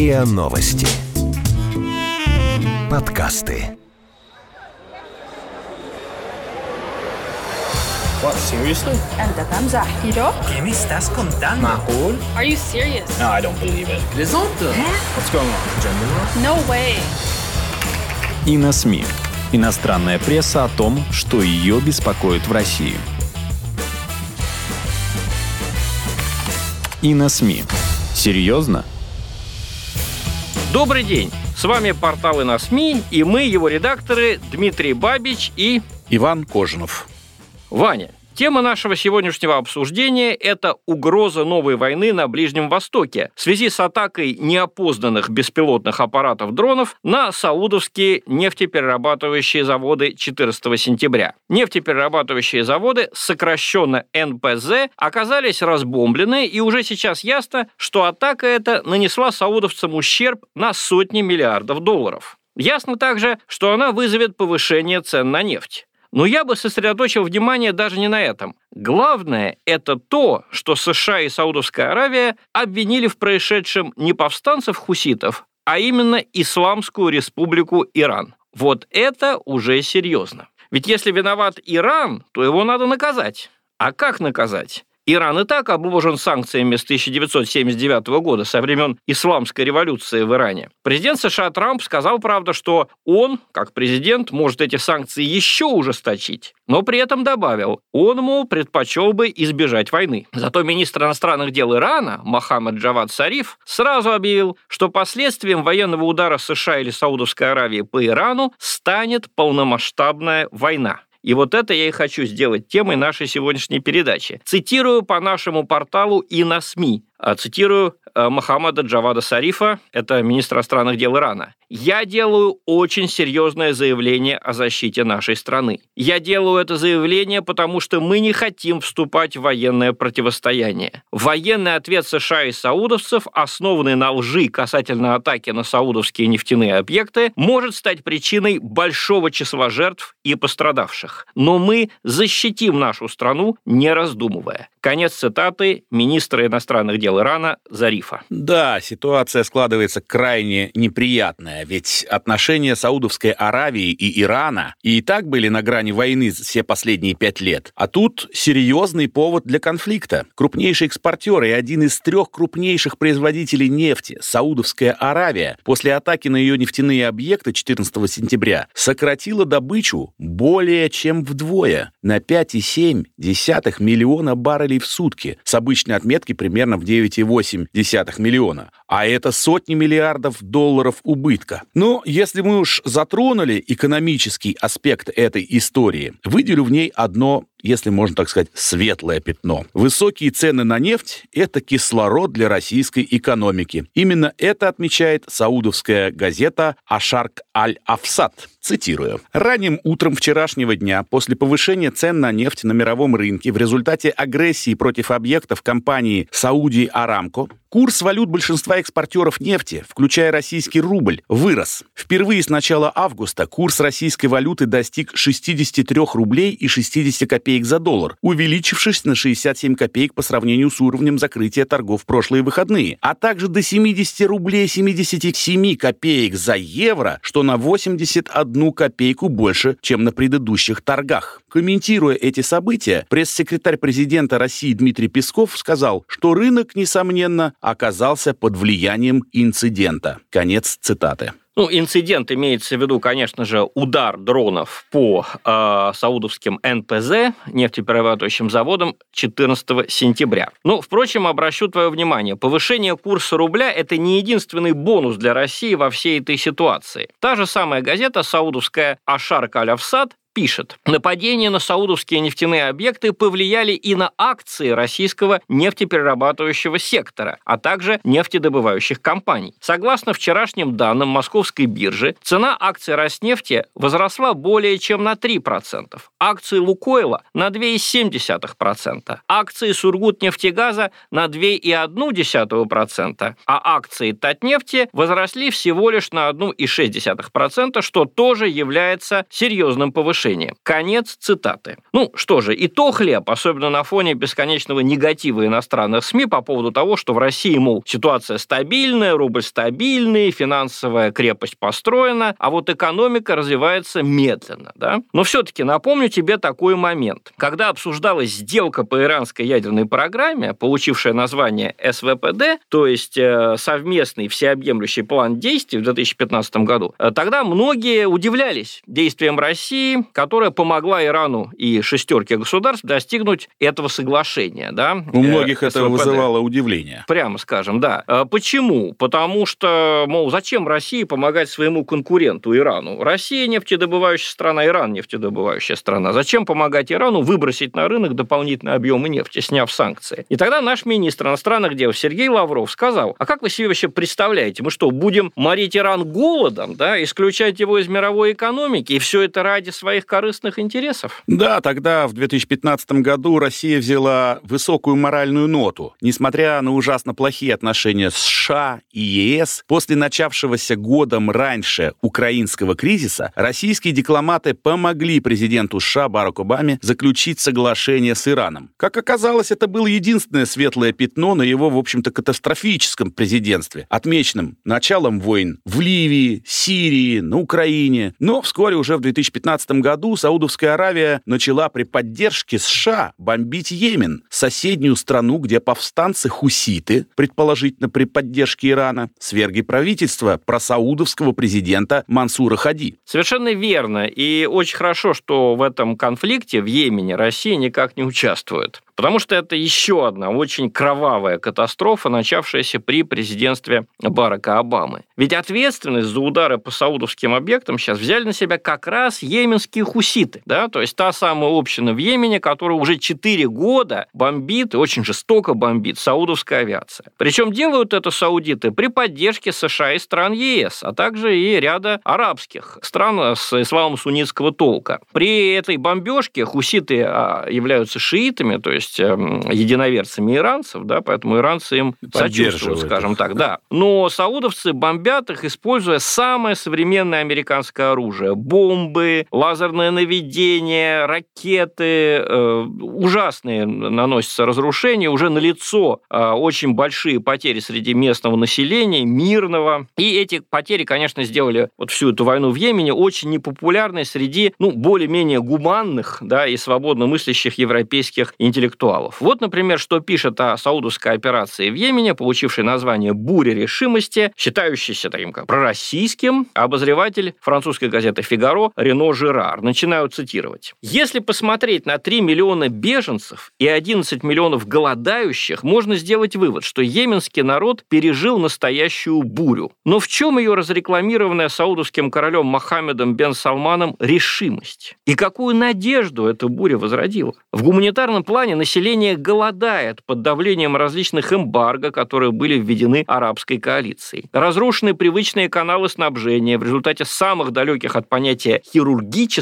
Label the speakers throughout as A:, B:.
A: РИА Новости. Подкасты.
B: What, seriously?
C: أنت تمزح
D: ¿Yo?
E: ¿Qué me estás contando?
B: معقول?
D: Are you serious?
B: No, I don't believe it.
E: Plaisante
B: What's going on? Gender war?
D: No way.
F: И на СМИ. Иностранная пресса о том, что ее беспокоит в России. И на СМИ. Серьезно?
G: Добрый день! С вами портал на СМИ и мы, его редакторы Дмитрий Бабич и
H: Иван Кожинов.
G: Ваня. Тема нашего сегодняшнего обсуждения – это угроза новой войны на Ближнем Востоке в связи с атакой неопознанных беспилотных аппаратов дронов на саудовские нефтеперерабатывающие заводы 14 сентября. Нефтеперерабатывающие заводы, сокращенно НПЗ, оказались разбомблены, и уже сейчас ясно, что атака эта нанесла саудовцам ущерб на сотни миллиардов долларов. Ясно также, что она вызовет повышение цен на нефть. Но я бы сосредоточил внимание даже не на этом. Главное – это то, что США и Саудовская Аравия обвинили в происшедшем не повстанцев-хуситов, а именно Исламскую республику Иран. Вот это уже серьезно. Ведь если виноват Иран, то его надо наказать. А как наказать? Иран и так обложен санкциями с 1979 года, со времен исламской революции в Иране. Президент США Трамп сказал, правда, что он, как президент, может эти санкции еще ужесточить, но при этом добавил, он, мол, предпочел бы избежать войны. Зато министр иностранных дел Ирана, Мохаммед Джавад Сариф, сразу объявил, что последствием военного удара США или Саудовской Аравии по Ирану станет полномасштабная война. И вот это я и хочу сделать темой нашей сегодняшней передачи. Цитирую по нашему порталу и на СМИ. А, цитирую э, Мохаммада Джавада Сарифа, это министр иностранных дел Ирана. «Я делаю очень серьезное заявление о защите нашей страны. Я делаю это заявление, потому что мы не хотим вступать в военное противостояние. Военный ответ США и саудовцев, основанный на лжи касательно атаки на саудовские нефтяные объекты, может стать причиной большого числа жертв и пострадавших. Но мы защитим нашу страну, не раздумывая». Конец цитаты министра иностранных дел Ирана Зарифа.
H: Да, ситуация складывается крайне неприятная, ведь отношения Саудовской Аравии и Ирана и так были на грани войны все последние пять лет. А тут серьезный повод для конфликта. Крупнейший экспортер и один из трех крупнейших производителей нефти, Саудовская Аравия, после атаки на ее нефтяные объекты 14 сентября сократила добычу более чем вдвое, на 5,7 миллиона баррелей в сутки, с обычной отметки примерно в 9,8 миллиона. А это сотни миллиардов долларов убытка. Но если мы уж затронули экономический аспект этой истории, выделю в ней одно если можно так сказать, светлое пятно. Высокие цены на нефть – это кислород для российской экономики. Именно это отмечает саудовская газета «Ашарк Аль-Афсад». Цитирую. «Ранним утром вчерашнего дня, после повышения цен на нефть на мировом рынке в результате агрессии против объектов компании «Сауди Арамко», Курс валют большинства экспортеров нефти, включая российский рубль, вырос. Впервые с начала августа курс российской валюты достиг 63 рублей и 60 копеек за доллар, увеличившись на 67 копеек по сравнению с уровнем закрытия торгов в прошлые выходные, а также до 70 рублей 77 копеек за евро, что на 81 копейку больше, чем на предыдущих торгах. Комментируя эти события, пресс-секретарь президента России Дмитрий Песков сказал, что рынок, несомненно, оказался под влиянием инцидента. Конец цитаты.
G: Ну, инцидент имеется в виду, конечно же, удар дронов по э, саудовским НПЗ, нефтеперерабатывающим заводам, 14 сентября. Ну, впрочем, обращу твое внимание, повышение курса рубля – это не единственный бонус для России во всей этой ситуации. Та же самая газета саудовская «Ашар Калявсад» пишет, нападения на саудовские нефтяные объекты повлияли и на акции российского нефтеперерабатывающего сектора, а также нефтедобывающих компаний. Согласно вчерашним данным московской биржи, цена акций Роснефти возросла более чем на 3%, акции Лукойла на 2,7%, акции Сургутнефтегаза на 2,1%, а акции Татнефти возросли всего лишь на 1,6%, что тоже является серьезным повышением соглашением. Конец цитаты. Ну что же, и то хлеб, особенно на фоне бесконечного негатива иностранных СМИ по поводу того, что в России, мол, ситуация стабильная, рубль стабильный, финансовая крепость построена, а вот экономика развивается медленно. Да? Но все-таки напомню тебе такой момент. Когда обсуждалась сделка по иранской ядерной программе, получившая название СВПД, то есть э, совместный всеобъемлющий план действий в 2015 году, э, тогда многие удивлялись действиям России, которая помогла Ирану и шестерке государств достигнуть этого соглашения. Да?
H: У многих это вызывало удивление.
G: Прямо скажем, да. А почему? Потому что, мол, зачем России помогать своему конкуренту Ирану? Россия нефтедобывающая страна, Иран нефтедобывающая страна. Зачем помогать Ирану выбросить на рынок дополнительные объемы нефти, сняв санкции? И тогда наш министр иностранных дел Сергей Лавров сказал, а как вы себе вообще представляете, мы что, будем морить Иран голодом, да, исключать его из мировой экономики, и все это ради своих корыстных интересов?
H: Да, тогда, в 2015 году, Россия взяла высокую моральную ноту. Несмотря на ужасно плохие отношения с США и ЕС, после начавшегося годом раньше украинского кризиса, российские дипломаты помогли президенту США Бараку Обаме заключить соглашение с Ираном. Как оказалось, это было единственное светлое пятно на его, в общем-то, катастрофическом президентстве, отмеченном началом войн в Ливии, Сирии, на Украине. Но вскоре уже в 2015 году Саудовская Аравия начала при поддержке США бомбить Йемен, соседнюю страну, где повстанцы хуситы, предположительно при поддержке Ирана, свергли правительство просаудовского президента Мансура Хади.
G: Совершенно верно. И очень хорошо, что в этом конфликте в Йемене Россия никак не участвует. Потому что это еще одна очень кровавая катастрофа, начавшаяся при президентстве Барака Обамы. Ведь ответственность за удары по саудовским объектам сейчас взяли на себя как раз йеменские хуситы. Да? То есть та самая община в Йемене, которая уже 4 года бомбит и очень жестоко бомбит саудовская авиация. Причем делают это саудиты при поддержке США и стран ЕС, а также и ряда арабских стран с исламом суннитского толка. При этой бомбежке хуситы а, являются шиитами, то есть эм, единоверцами иранцев, да, поэтому иранцы им сочувствуют, скажем так, да. Но саудовцы бомбят их, используя самое современное американское оружие. Бомбы, лазерное наведение, ракеты. Э, ужасные наносятся разрушения, уже на лицо э, очень большие потери среди местного населения, мирного. И эти потери, конечно, сделали вот всю эту войну в Йемене очень непопулярной среди, ну, более-менее гуманных, да, и свободно мыслящих европейских интеллектуалов. Вот, например, что пишет о саудовской операции в Йемене, получившей название «Буря решимости», считающийся таким как пророссийским, обозреватель французской газеты «Фигаро» Рено Жирар. Начинаю цитировать. «Если посмотреть на 3 миллиона беженцев и 11 миллионов голодающих, можно сделать вывод, что йеменский народ пережил настоящую бурю. Но в чем ее разрекламированная саудовским королем Мохаммедом бен Салманом решимость? И какую надежду эта буря возродила? В гуманитарном плане население голодает под давлением различных эмбарго, которые были введены арабской коалицией. Разрушены привычные каналы снабжения в результате самых далеких от понятия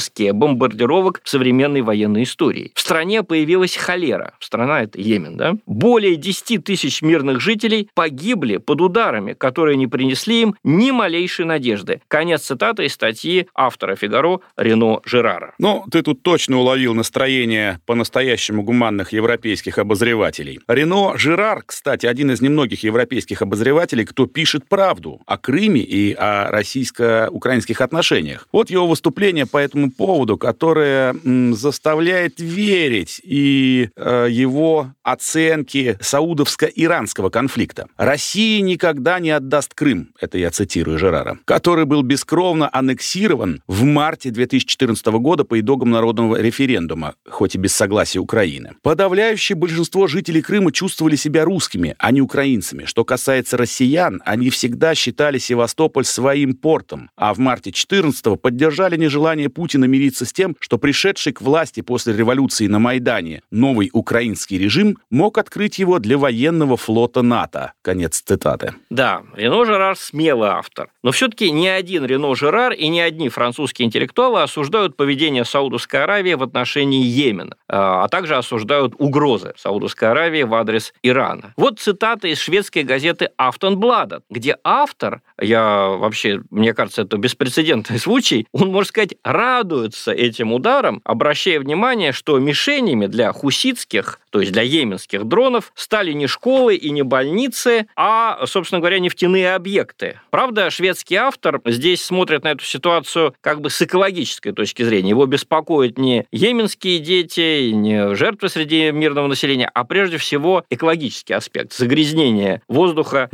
G: хирургические бомбардировок в современной военной истории. В стране появилась холера. Страна это Йемен, да? Более 10 тысяч мирных жителей погибли под ударами, которые не принесли им ни малейшей надежды. Конец цитаты из статьи автора «Фигаро» Рено Жерара.
H: Ну, ты тут точно уловил настроение по-настоящему гуманных европейских обозревателей. Рено Жирар, кстати, один из немногих европейских обозревателей, кто пишет правду о Крыме и о российско-украинских отношениях. Вот его выступление по этому поводу, которое м, заставляет верить и э, его оценки саудовско-иранского конфликта. Россия никогда не отдаст Крым, это я цитирую Жерара, который был бескровно аннексирован в марте 2014 года по итогам народного референдума, хоть и без согласия Украины. Подавляющее большинство жителей Крыма чувствовали себя русскими, а не украинцами. Что касается россиян, они всегда считали Севастополь своим портом, а в марте 14-го поддержали нежелание Путина мириться с тем, что пришедший к власти после революции на Майдане новый украинский режим мог открыть его для военного флота НАТО. Конец цитаты.
G: Да, Рено Жерар смелый автор. Но все-таки ни один Рено Жерар и ни одни французские интеллектуалы осуждают поведение Саудовской Аравии в отношении Йемена, а также осуждают угрозы Саудовской Аравии в адрес Ирана. Вот цитата из шведской газеты «Автонбладат», где автор, я вообще, мне кажется, это беспрецедентный случай, он, можно сказать, радует радуются этим ударам, обращая внимание, что мишенями для хуситских, то есть для йеменских дронов, стали не школы и не больницы, а, собственно говоря, нефтяные объекты. Правда, шведский автор здесь смотрит на эту ситуацию как бы с экологической точки зрения. Его беспокоят не йеменские дети, не жертвы среди мирного населения, а прежде всего экологический аспект, загрязнение воздуха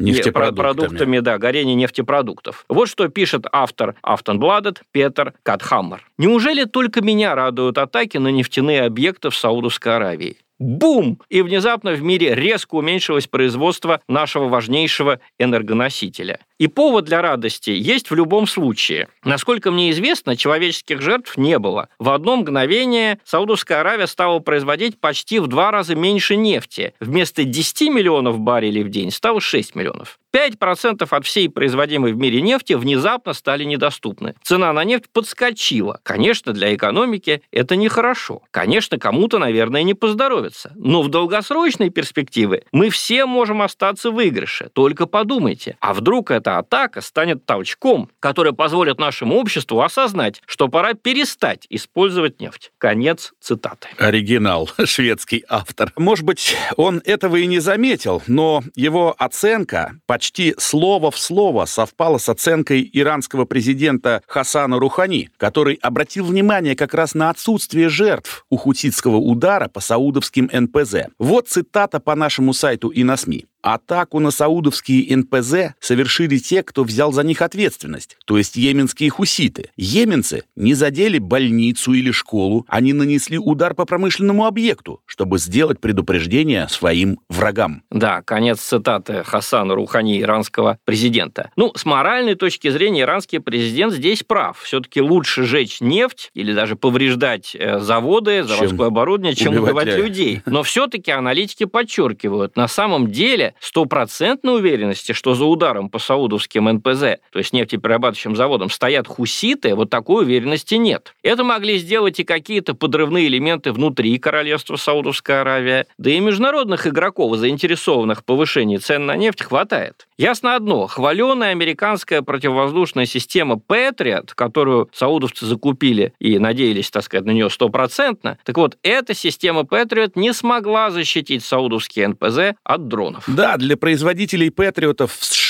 G: продуктами, да, горение нефтепродуктов. Вот что пишет автор Автонбладет Петр Катхаммер. Неужели только меня радуют атаки на нефтяные объекты в Саудовской Аравии? Бум! И внезапно в мире резко уменьшилось производство нашего важнейшего энергоносителя. И повод для радости есть в любом случае. Насколько мне известно, человеческих жертв не было. В одно мгновение Саудовская Аравия стала производить почти в два раза меньше нефти. Вместо 10 миллионов баррелей в день стало 6 миллионов. 5% от всей производимой в мире нефти внезапно стали недоступны. Цена на нефть подскочила. Конечно, для экономики это нехорошо. Конечно, кому-то, наверное, не поздоровится. Но в долгосрочной перспективе мы все можем остаться в выигрыше. Только подумайте, а вдруг эта атака станет толчком, который позволит нашему обществу осознать, что пора перестать использовать нефть. Конец цитаты.
H: Оригинал, шведский автор. Может быть, он этого и не заметил, но его оценка почти слово в слово совпало с оценкой иранского президента Хасана Рухани, который обратил внимание как раз на отсутствие жертв у хутитского удара по саудовским НПЗ. Вот цитата по нашему сайту и на СМИ. Атаку на саудовские НПЗ совершили те, кто взял за них ответственность, то есть йеменские хуситы. Йеменцы не задели больницу или школу, они нанесли удар по промышленному объекту, чтобы сделать предупреждение своим врагам.
G: Да, конец цитаты Хасана Рухани, иранского президента. Ну, с моральной точки зрения, иранский президент здесь прав. Все-таки лучше жечь нефть или даже повреждать э, заводы, заводское оборудование, чем убивать людей. Но все-таки аналитики подчеркивают, на самом деле стопроцентной уверенности, что за ударом по саудовским НПЗ, то есть нефтеперерабатывающим заводам, стоят хуситы, вот такой уверенности нет. Это могли сделать и какие-то подрывные элементы внутри королевства Саудовская Аравия, да и международных игроков, заинтересованных в повышении цен на нефть, хватает. Ясно одно, хваленая американская противовоздушная система Patriot, которую саудовцы закупили и надеялись, так сказать, на нее стопроцентно, так вот, эта система Patriot не смогла защитить саудовские НПЗ от дронов.
H: Да, для производителей Патриотов в США,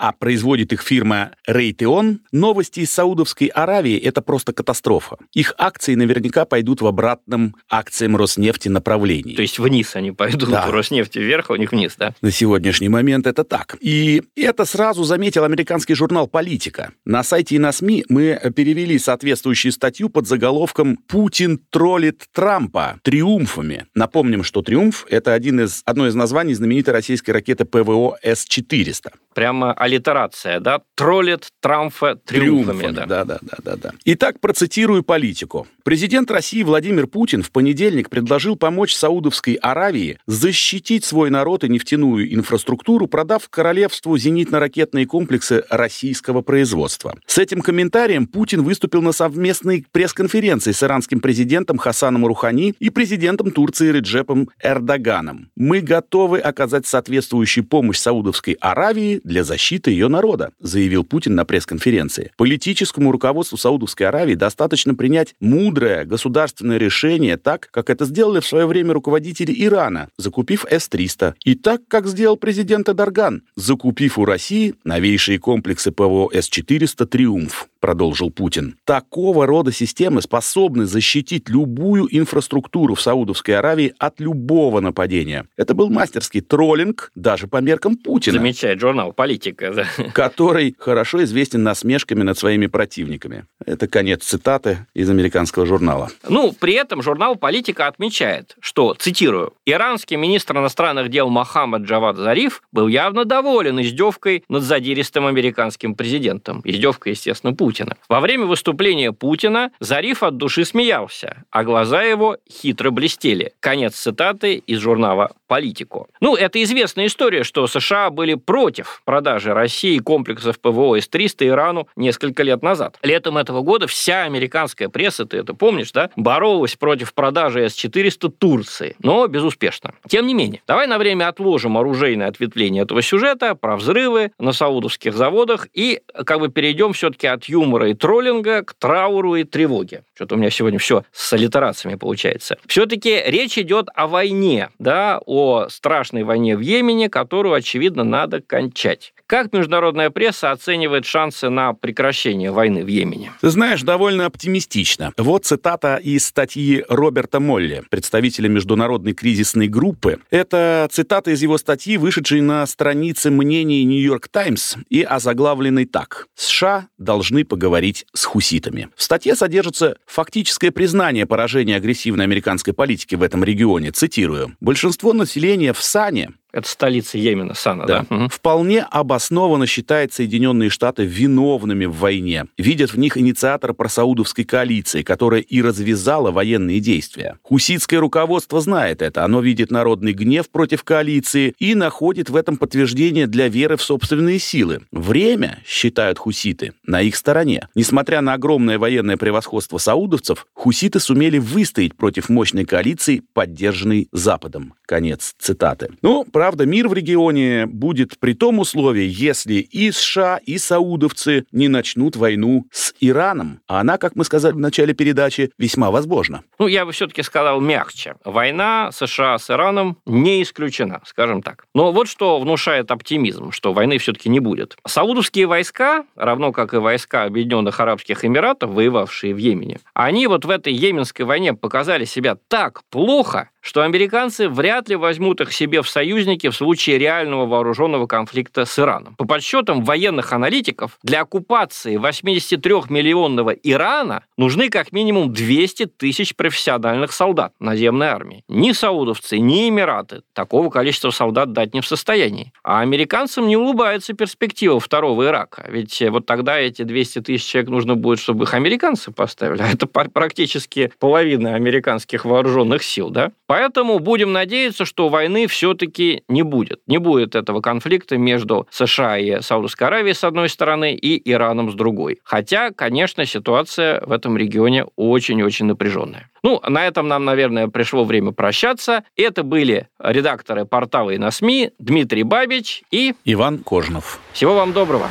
H: а производит их фирма Raytheon, новости из Саудовской Аравии – это просто катастрофа. Их акции наверняка пойдут в обратном акциям Роснефти направлении.
G: То есть вниз они пойдут, да. у Роснефти вверх, а у них вниз, да?
H: На сегодняшний момент это так. И это сразу заметил американский журнал «Политика». На сайте и на СМИ мы перевели соответствующую статью под заголовком «Путин троллит Трампа триумфами». Напомним, что «Триумф» — это один из, одно из названий знаменитой российской ракеты ПВО С-400.
G: Прямо аллитерация, да? Троллит Трампа триумфами. триумфами
H: да. да, да, да, да. Итак, процитирую политику. Президент России Владимир Путин в понедельник предложил помочь Саудовской Аравии защитить свой народ и нефтяную инфраструктуру, продав королевству зенитно-ракетные комплексы российского производства. С этим комментарием Путин выступил на совместной пресс-конференции с иранским президентом Хасаном Рухани и президентом Турции Реджепом Эрдоганом. Мы готовы оказать соответствующую помощь Саудовской Аравии для защиты ее народа, заявил Путин на пресс-конференции. Политическому руководству Саудовской Аравии достаточно принять мудрое государственное решение так, как это сделали в свое время руководители Ирана, закупив С-300, и так, как сделал президент Эдарган, закупив у России новейшие комплексы ПВО С-400 «Триумф» продолжил Путин. Такого рода системы способны защитить любую инфраструктуру в Саудовской Аравии от любого нападения. Это был мастерский троллинг даже по меркам Путина.
G: Замечает журнал «Политика», да.
H: Который хорошо известен насмешками над своими противниками. Это конец цитаты из американского журнала.
G: Ну, при этом журнал «Политика» отмечает, что, цитирую, «иранский министр иностранных дел Мохаммад Джавад Зариф был явно доволен издевкой над задиристым американским президентом». Издевка, естественно, Путин Путина. Во время выступления Путина Зариф от души смеялся, а глаза его хитро блестели. Конец цитаты из журнала «Политику». Ну, это известная история, что США были против продажи России комплексов ПВО С-300 Ирану несколько лет назад. Летом этого года вся американская пресса, ты это помнишь, да, боролась против продажи С-400 Турции, но безуспешно. Тем не менее, давай на время отложим оружейное ответвление этого сюжета про взрывы на саудовских заводах и как бы перейдем все-таки от юга юмора и троллинга к трауру и тревоге. Что-то у меня сегодня все с аллитерациями получается. Все-таки речь идет о войне, да, о страшной войне в Йемене, которую, очевидно, надо кончать. Как международная пресса оценивает шансы на прекращение войны в Йемене?
H: Ты знаешь, довольно оптимистично. Вот цитата из статьи Роберта Молли, представителя международной кризисной группы. Это цитата из его статьи, вышедшей на странице мнений «Нью-Йорк Таймс» и озаглавленной так. «США должны поговорить с хуситами». В статье содержится фактическое признание поражения агрессивной американской политики в этом регионе. Цитирую. «Большинство населения в Сане
G: это столица Йемена, Сана, да?
H: да? Угу. Вполне обоснованно считает Соединенные Штаты виновными в войне. Видят в них инициатора просаудовской коалиции, которая и развязала военные действия. Хуситское руководство знает это. Оно видит народный гнев против коалиции и находит в этом подтверждение для веры в собственные силы. Время, считают хуситы, на их стороне. Несмотря на огромное военное превосходство саудовцев, хуситы сумели выстоять против мощной коалиции, поддержанной Западом. Конец цитаты. Ну, Правда, мир в регионе будет при том условии, если и США, и саудовцы не начнут войну с Ираном. А она, как мы сказали в начале передачи, весьма возможна.
G: Ну, я бы все-таки сказал мягче. Война США с Ираном не исключена, скажем так. Но вот что внушает оптимизм, что войны все-таки не будет. Саудовские войска, равно как и войска Объединенных Арабских Эмиратов, воевавшие в Йемене, они вот в этой йеменской войне показали себя так плохо, что американцы вряд ли возьмут их себе в союзники в случае реального вооруженного конфликта с Ираном. По подсчетам военных аналитиков, для оккупации 83-миллионного Ирана нужны как минимум 200 тысяч профессиональных солдат наземной армии. Ни саудовцы, ни Эмираты такого количества солдат дать не в состоянии. А американцам не улыбается перспектива второго Ирака. Ведь вот тогда эти 200 тысяч человек нужно будет, чтобы их американцы поставили. А это практически половина американских вооруженных сил, да? Поэтому будем надеяться, что войны все-таки не будет. Не будет этого конфликта между США и Саудовской Аравией с одной стороны и Ираном с другой. Хотя, конечно, ситуация в этом регионе очень-очень напряженная. Ну, на этом нам, наверное, пришло время прощаться. Это были редакторы портала и на СМИ Дмитрий Бабич и...
H: Иван Кожнов.
G: Всего вам доброго.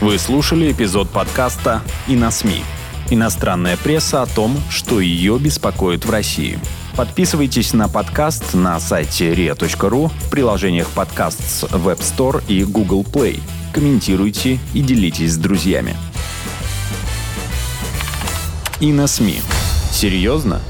F: Вы слушали эпизод подкаста «И на СМИ». Иностранная пресса о том, что ее беспокоит в России. Подписывайтесь на подкаст на сайте ria.ru в приложениях подкаст с Web Store и Google Play. Комментируйте и делитесь с друзьями. И на СМИ. Серьезно?